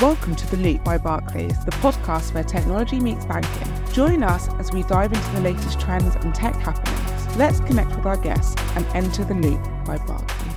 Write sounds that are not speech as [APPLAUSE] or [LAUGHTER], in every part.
Welcome to The Loop by Barclays, the podcast where technology meets banking. Join us as we dive into the latest trends and tech happenings. Let's connect with our guests and enter The Loop by Barclays.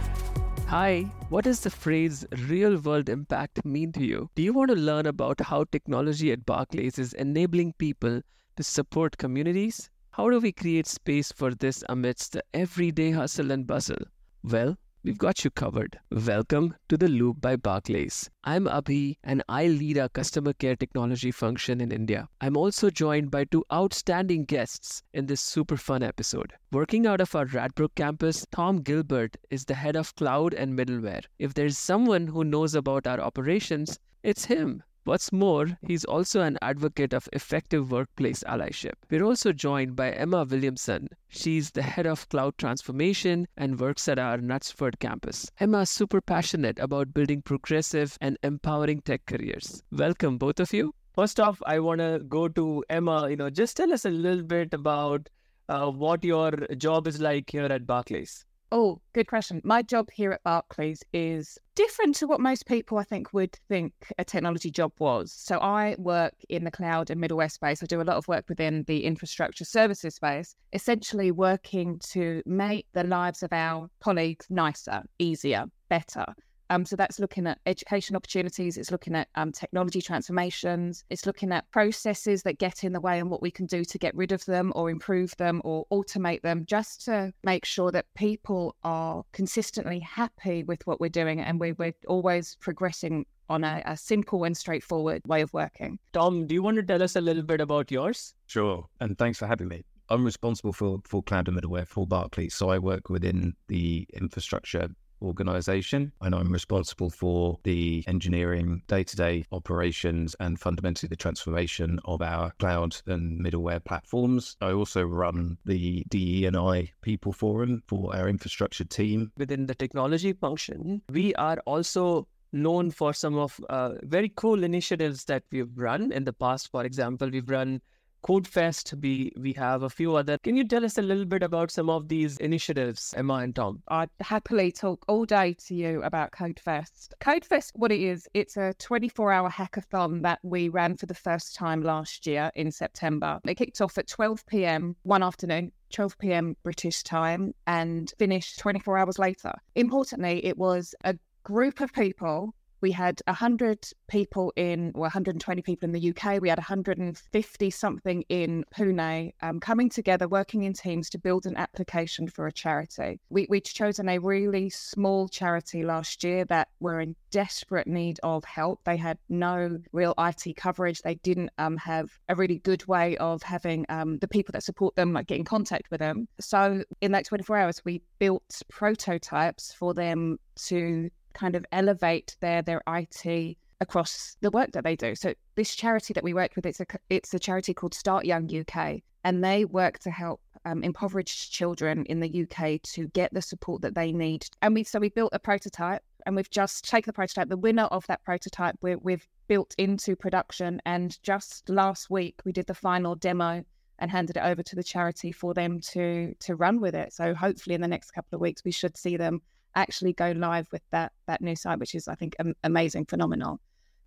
Hi, what does the phrase real world impact mean to you? Do you want to learn about how technology at Barclays is enabling people to support communities? How do we create space for this amidst the everyday hustle and bustle? Well, we've got you covered. Welcome to The Loop by Barclays. I'm Abhi and I lead our customer care technology function in India. I'm also joined by two outstanding guests in this super fun episode. Working out of our Radbroke campus, Tom Gilbert is the head of cloud and middleware. If there's someone who knows about our operations, it's him. What's more, he's also an advocate of effective workplace allyship. We're also joined by Emma Williamson. She's the head of cloud transformation and works at our Knutsford campus. Emma's super passionate about building progressive and empowering tech careers. Welcome, both of you. First off, I want to go to Emma. You know, just tell us a little bit about uh, what your job is like here at Barclays. Oh, good question. My job here at Barclays is different to what most people I think would think a technology job was. So I work in the cloud and middleware space. I do a lot of work within the infrastructure services space, essentially working to make the lives of our colleagues nicer, easier, better. Um, so that's looking at education opportunities, it's looking at um, technology transformations, it's looking at processes that get in the way and what we can do to get rid of them or improve them or automate them, just to make sure that people are consistently happy with what we're doing and we, we're always progressing on a, a, simple and straightforward way of working. Tom, do you want to tell us a little bit about yours? Sure. And thanks for having me. I'm responsible for, for cloud and middleware for Barclays. So I work within the infrastructure organization. And I'm responsible for the engineering, day to day operations, and fundamentally the transformation of our cloud and middleware platforms. I also run the DE&I People Forum for our infrastructure team. Within the technology function, we are also known for some of uh, very cool initiatives that we've run in the past. For example, we've run CodeFest. We we have a few other. Can you tell us a little bit about some of these initiatives, Emma and Tom? I'd happily talk all day to you about CodeFest. CodeFest, what it is, it's a 24-hour hackathon that we ran for the first time last year in September. It kicked off at 12 p.m. one afternoon 12 p.m. British time and finished 24 hours later. Importantly, it was a group of people we had 100 people in, or 120 people in the UK. We had 150 something in Pune um, coming together, working in teams to build an application for a charity. We, we'd chosen a really small charity last year that were in desperate need of help. They had no real IT coverage. They didn't um, have a really good way of having um, the people that support them like, get in contact with them. So in that 24 hours, we built prototypes for them to kind of elevate their their IT across the work that they do. So this charity that we worked with, it's a it's a charity called Start Young UK, and they work to help um, impoverished children in the UK to get the support that they need. And we so we built a prototype, and we've just taken the prototype. The winner of that prototype, we we've built into production, and just last week we did the final demo and handed it over to the charity for them to to run with it. So hopefully in the next couple of weeks we should see them actually go live with that that new site, which is I think amazing, phenomenal.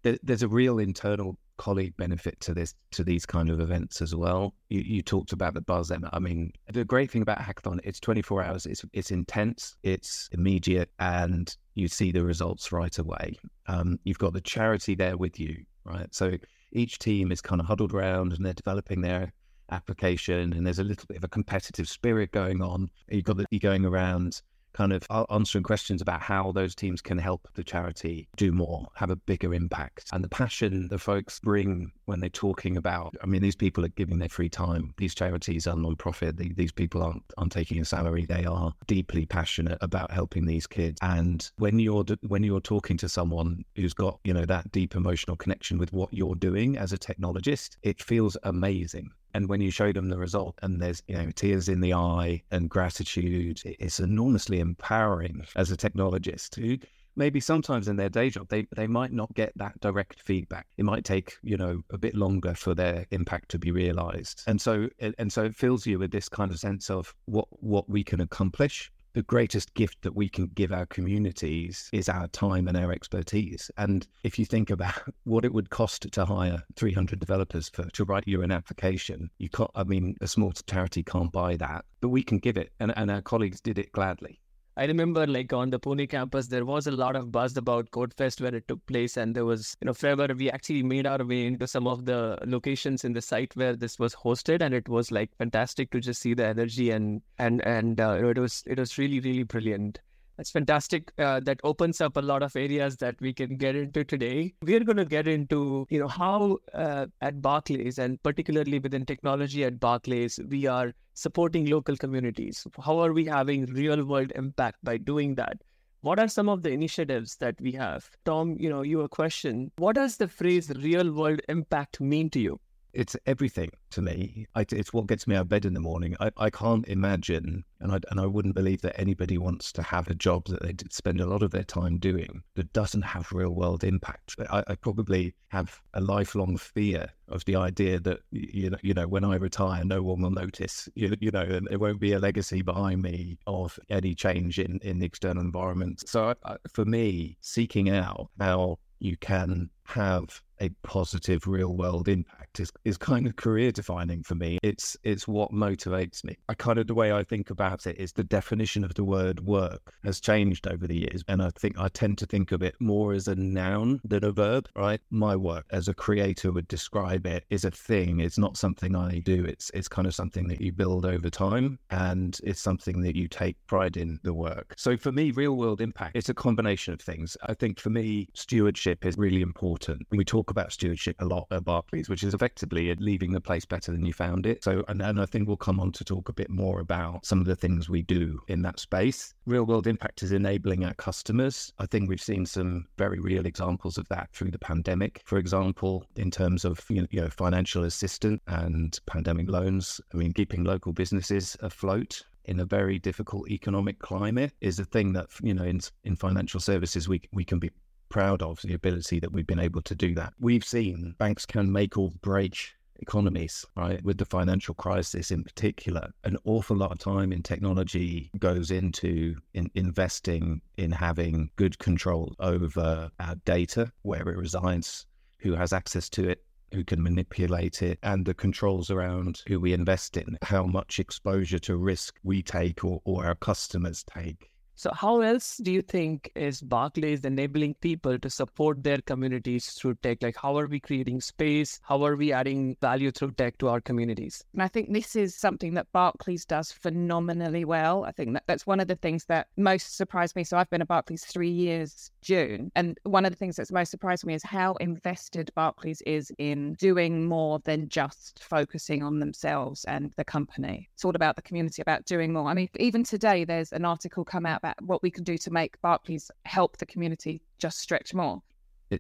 There's a real internal colleague benefit to this to these kind of events as well. You, you talked about the buzz, Emma. I mean, the great thing about hackathon, it's 24 hours. It's it's intense. It's immediate, and you see the results right away. Um, you've got the charity there with you, right? So each team is kind of huddled around, and they're developing their application, and there's a little bit of a competitive spirit going on. You've got the, you going around kind of answering questions about how those teams can help the charity do more, have a bigger impact. And the passion the folks bring when they're talking about, I mean, these people are giving their free time. These charities are non-profit. These people aren't, aren't taking a salary. They are deeply passionate about helping these kids. And when you're, when you're talking to someone who's got, you know, that deep emotional connection with what you're doing as a technologist, it feels amazing and when you show them the result and there's you know tears in the eye and gratitude it's enormously empowering as a technologist who maybe sometimes in their day job they, they might not get that direct feedback. It might take you know a bit longer for their impact to be realized. And so and so it fills you with this kind of sense of what what we can accomplish the greatest gift that we can give our communities is our time and our expertise. And if you think about [LAUGHS] what it would cost to hire 300 developers for, to write you an application, you can't, I mean, a small charity can't buy that, but we can give it. And, and our colleagues did it gladly. I remember like on the Pune campus, there was a lot of buzz about CodeFest where it took place. And there was, you know, forever we actually made our way into some of the locations in the site where this was hosted. And it was like fantastic to just see the energy and, and, and, uh, it was, it was really, really brilliant. That's fantastic. Uh, that opens up a lot of areas that we can get into today. We are going to get into, you know, how uh, at Barclays and particularly within technology at Barclays, we are supporting local communities. How are we having real world impact by doing that? What are some of the initiatives that we have? Tom, you know, you a question. What does the phrase real world impact mean to you? It's everything to me. I, it's what gets me out of bed in the morning. I, I can't imagine, and I, and I wouldn't believe that anybody wants to have a job that they spend a lot of their time doing that doesn't have real world impact. I, I probably have a lifelong fear of the idea that you know, you know, when I retire, no one will notice. You, you know, and there won't be a legacy behind me of any change in in the external environment. So for me, seeking out how you can have a positive real world impact is, is kind of career defining for me. It's it's what motivates me. I kind of the way I think about it is the definition of the word work has changed over the years. And I think I tend to think of it more as a noun than a verb, right? My work as a creator would describe it is a thing. It's not something I do. It's it's kind of something that you build over time and it's something that you take pride in the work. So for me, real world impact, it's a combination of things. I think for me, stewardship is really important. We talk about stewardship a lot at Barclays, which is effectively leaving the place better than you found it. So, and, and I think we'll come on to talk a bit more about some of the things we do in that space. Real world impact is enabling our customers. I think we've seen some very real examples of that through the pandemic. For example, in terms of you know financial assistance and pandemic loans. I mean, keeping local businesses afloat in a very difficult economic climate is a thing that you know in in financial services we we can be proud of the ability that we've been able to do that. We've seen banks can make or break economies, right? With the financial crisis in particular, an awful lot of time in technology goes into in investing in having good control over our data, where it resides, who has access to it, who can manipulate it, and the controls around who we invest in, how much exposure to risk we take or, or our customers take. So, how else do you think is Barclays enabling people to support their communities through tech? Like, how are we creating space? How are we adding value through tech to our communities? And I think this is something that Barclays does phenomenally well. I think that that's one of the things that most surprised me. So, I've been at Barclays three years, June. And one of the things that's most surprised me is how invested Barclays is in doing more than just focusing on themselves and the company. It's all about the community, about doing more. I mean, even today, there's an article come out about what we can do to make Barclays help the community just stretch more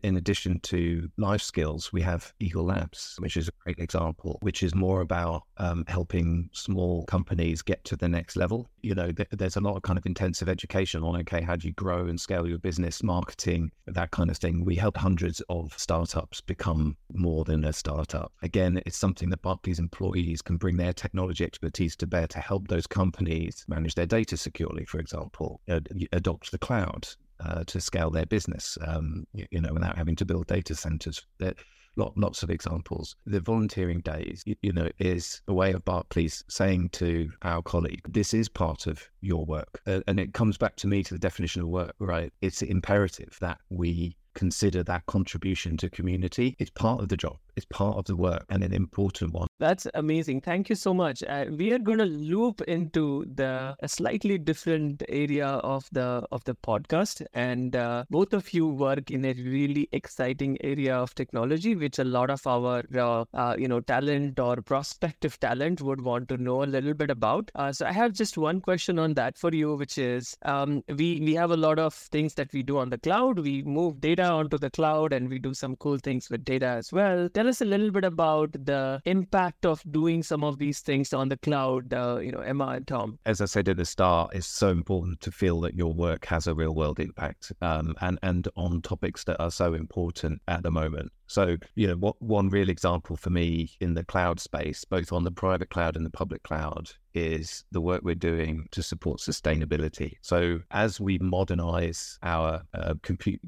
in addition to life skills, we have Eagle Labs, which is a great example, which is more about um, helping small companies get to the next level. You know, th- there's a lot of kind of intensive education on, okay, how do you grow and scale your business, marketing, that kind of thing. We help hundreds of startups become more than a startup. Again, it's something that Barclays employees can bring their technology expertise to bear to help those companies manage their data securely, for example, ad- adopt the cloud, uh, to scale their business, um, you, you, know, without having to build data centers. There, lot, lots of examples. The volunteering days, you, you, know, is a way of Barclays saying to our colleague, this is part of your work. Uh, and it comes back to me to the definition of work, right? It's imperative that we consider that contribution to community. It's part of the job. It's part of the work and an important one. That's amazing. Thank you so much. Uh, we are going to loop into the a slightly different area of the of the podcast, and uh, both of you work in a really exciting area of technology, which a lot of our uh, uh you know talent or prospective talent would want to know a little bit about. Uh, so I have just one question on that for you, which is um, we we have a lot of things that we do on the cloud. We move data onto the cloud, and we do some cool things with data as well. Tell us a little bit about the impact of doing some of these things on the cloud, uh, you know, Emma and Tom? As I said at the start, it's so important to feel that your work has a real world impact um, and, and on topics that are so important at the moment. So, you know, what one real example for me in the cloud space, both on the private cloud and the public cloud, is the work we're doing to support sustainability. So, as we modernize our uh, compute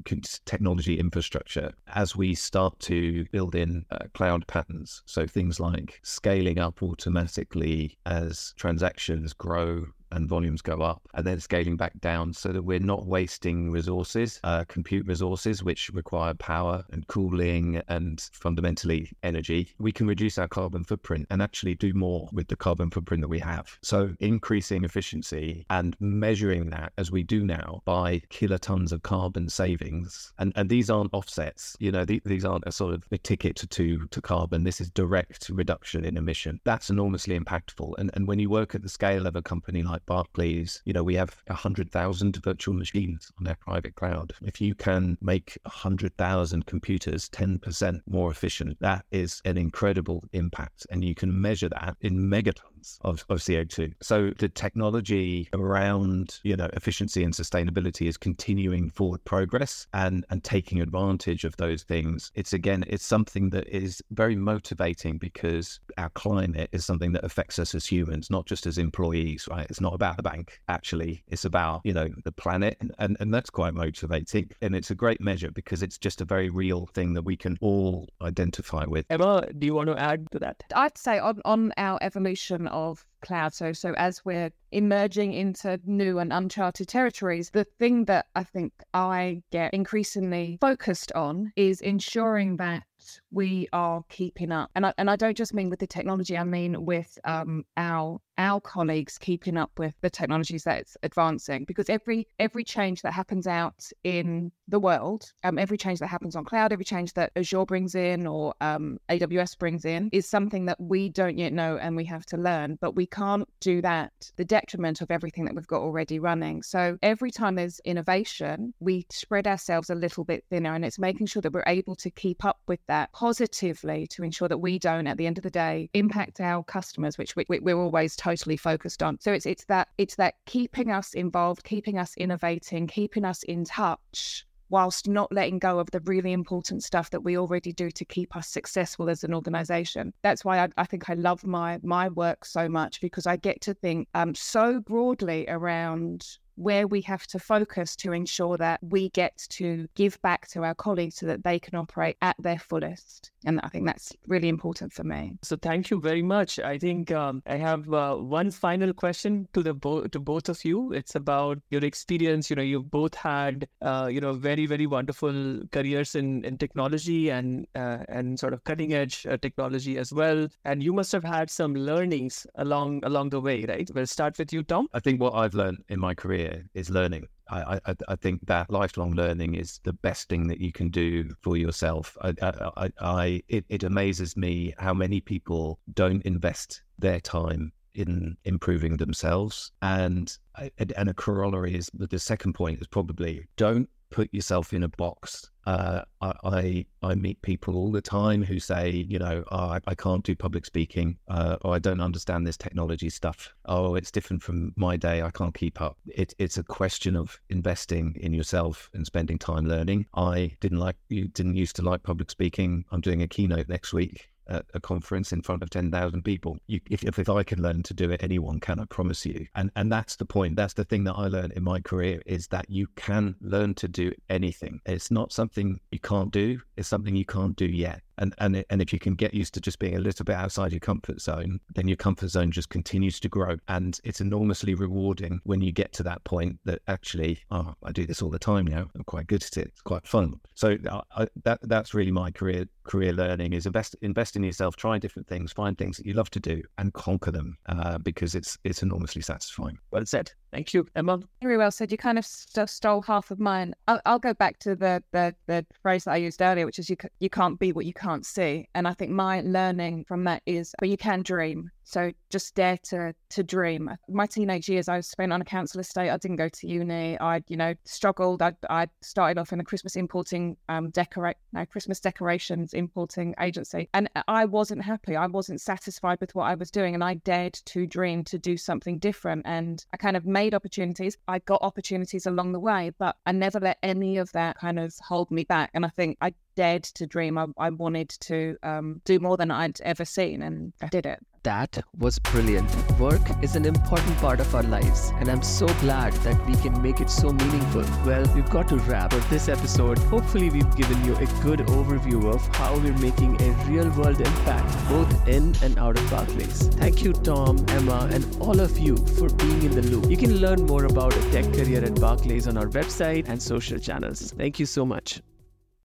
technology infrastructure, as we start to build in uh, cloud patterns, so things like scaling up automatically as transactions grow and volumes go up, and then scaling back down so that we're not wasting resources, uh, compute resources, which require power and cooling and fundamentally energy. We can reduce our carbon footprint and actually do more with the carbon footprint that we have. So, increasing efficiency and measuring that as we do now by kilotons of carbon savings. And, and these aren't offsets, you know, th- these aren't a sort of a ticket to, to carbon. This is direct reduction in emission. That's enormously impactful. And, and when you work at the scale of a company like like Barclays, you know, we have 100,000 virtual machines on their private cloud. If you can make 100,000 computers 10% more efficient, that is an incredible impact. And you can measure that in megatons of, of CO2. So the technology around, you know, efficiency and sustainability is continuing forward progress and, and taking advantage of those things. It's again, it's something that is very motivating because our climate is something that affects us as humans, not just as employees, right? It's not about the bank, actually. It's about, you know, the planet. And, and that's quite motivating. And it's a great measure because it's just a very real thing that we can all identify with. Emma, do you want to add to that? I'd say on, on our evolution of cloud. So, so as we're emerging into new and uncharted territories, the thing that I think I get increasingly focused on is ensuring that we are keeping up. And I, and I don't just mean with the technology, I mean with um, our our colleagues keeping up with the technologies that's advancing because every every change that happens out in the world um, every change that happens on cloud every change that azure brings in or um, aws brings in is something that we don't yet know and we have to learn but we can't do that the detriment of everything that we've got already running. So every time there's innovation we spread ourselves a little bit thinner and it's making sure that we're able to keep up with that positively to ensure that we don't at the end of the day impact our customers which we, we're always totally focused on. So it's it's that it's that keeping us involved, keeping us innovating, keeping us in touch whilst not letting go of the really important stuff that we already do to keep us successful as an organization. That's why I, I think I love my my work so much because I get to think um, so broadly around where we have to focus to ensure that we get to give back to our colleagues so that they can operate at their fullest. And I think that's really important for me. So thank you very much. I think um, I have uh, one final question to the bo- to both of you. It's about your experience. You know, you've both had uh, you know very very wonderful careers in, in technology and uh, and sort of cutting edge uh, technology as well. And you must have had some learnings along along the way, right? We'll start with you, Tom. I think what I've learned in my career is learning. I, I, I, think that lifelong learning is the best thing that you can do for yourself. I, I, I it, it amazes me how many people don't invest their time in improving themselves. And and a corollary is the second point is probably don't put yourself in a box. Uh, I, I meet people all the time who say, you know, oh, I, I, can't do public speaking, uh, or I don't understand this technology stuff. Oh, it's different from my day. I can't keep up. It, it's a question of investing in yourself and spending time learning. I didn't like you didn't used to like public speaking. I'm doing a keynote next week at a conference in front of 10,000 people. You, if, if I can learn to do it, anyone can, I promise you. And, and that's the point. That's the thing that I learned in my career is that you can learn to do anything. It's not something you can't do. It's something you can't do yet. And, and, and if you can get used to just being a little bit outside your comfort zone, then your comfort zone just continues to grow. And it's enormously rewarding when you get to that point that actually, oh, I do this all the time now. I'm quite good at it. It's quite fun. So I, that that's really my career career learning is invest invest in yourself, try different things, find things that you love to do, and conquer them uh, because it's it's enormously satisfying. Well said. Thank you, Emma. Very well said. You kind of st- stole half of mine. I'll, I'll, go back to the, the the phrase that I used earlier, which is you you can't be what you can't see. And I think my learning from that is, but you can dream. So just dare to to dream. My teenage years, I was spent on a council estate. I didn't go to uni. I, you know, struggled. I I started off in a Christmas importing um decorate no Christmas decorations importing agency, and I wasn't happy. I wasn't satisfied with what I was doing, and I dared to dream to do something different. And I kind of made opportunities. I got opportunities along the way, but I never let any of that kind of hold me back. And I think I dared to dream. I, I wanted to um, do more than I'd ever seen, and I did it. That was brilliant. Work is an important part of our lives, and I'm so glad that we can make it so meaningful. Well, we've got to wrap up this episode. Hopefully, we've given you a good overview of how we're making a real world impact both in and out of Barclays. Thank you, Tom, Emma, and all of you for being in the loop. You can learn more about a tech career at Barclays on our website and social channels. Thank you so much.